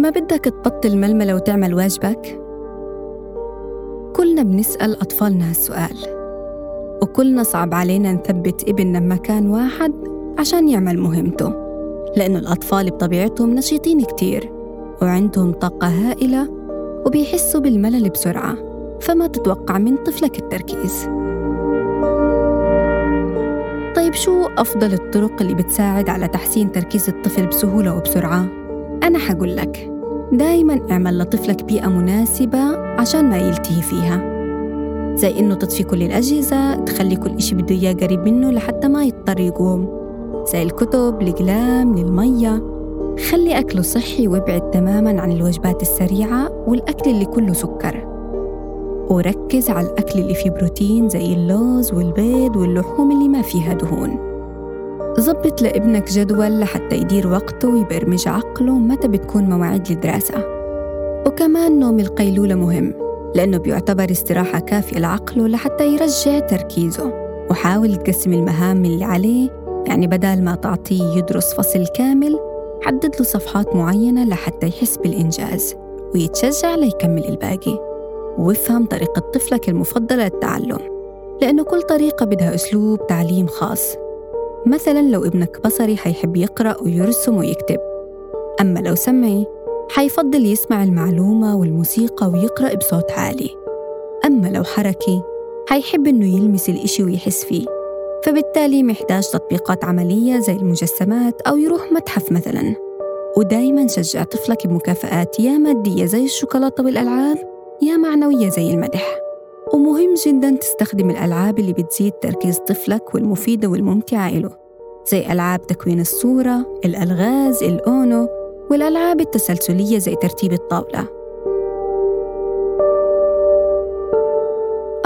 لما بدك تبطل ململة وتعمل واجبك؟ كلنا بنسأل أطفالنا هالسؤال. وكلنا صعب علينا نثبت ابننا بمكان واحد عشان يعمل مهمته لأنه الأطفال بطبيعتهم نشيطين كتير وعندهم طاقة هائلة وبيحسوا بالملل بسرعة فما تتوقع من طفلك التركيز. طيب شو أفضل الطرق اللي بتساعد على تحسين تركيز الطفل بسهولة وبسرعة؟ أنا حقول لك. دايما اعمل لطفلك بيئة مناسبة عشان ما يلتهي فيها. زي إنه تطفي كل الأجهزة تخلي كل إشي بده إياه قريب منه لحتى ما يضطر يقوم. زي الكتب، القلام، للمية خلي أكله صحي وابعد تماما عن الوجبات السريعة والأكل اللي كله سكر. وركز على الأكل اللي فيه بروتين زي اللوز والبيض واللحوم اللي ما فيها دهون. ظبط لابنك جدول لحتى يدير وقته ويبرمج عقله متى بتكون مواعيد الدراسة وكمان نوم القيلولة مهم لأنه بيعتبر استراحة كافية لعقله لحتى يرجع تركيزه. وحاول تقسم المهام اللي عليه يعني بدل ما تعطيه يدرس فصل كامل حدد له صفحات معينة لحتى يحس بالإنجاز ويتشجع ليكمل الباقي. وافهم طريقة طفلك المفضلة للتعلم لأنه كل طريقة بدها أسلوب تعليم خاص. مثلا لو ابنك بصري حيحب يقرأ ويرسم ويكتب. أما لو سمعي حيفضل يسمع المعلومة والموسيقى ويقرأ بصوت عالي. أما لو حركي حيحب إنه يلمس الإشي ويحس فيه. فبالتالي محتاج تطبيقات عملية زي المجسمات أو يروح متحف مثلا. ودايما شجع طفلك بمكافآت يا مادية زي الشوكولاتة والألعاب يا معنوية زي المدح. ومهم جدا تستخدم الألعاب اللي بتزيد تركيز طفلك والمفيدة والممتعة له زي ألعاب تكوين الصورة، الألغاز، الأونو والألعاب التسلسلية زي ترتيب الطاولة.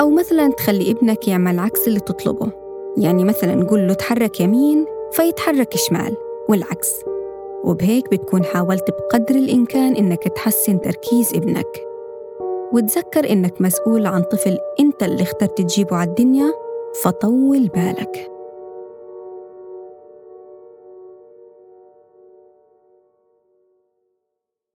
أو مثلا تخلي ابنك يعمل عكس اللي تطلبه يعني مثلا قول له تحرك يمين فيتحرك شمال والعكس. وبهيك بتكون حاولت بقدر الإمكان إنك تحسن تركيز ابنك. وتذكر إنك مسؤول عن طفل أنت اللي اخترت تجيبه على الدنيا فطول بالك.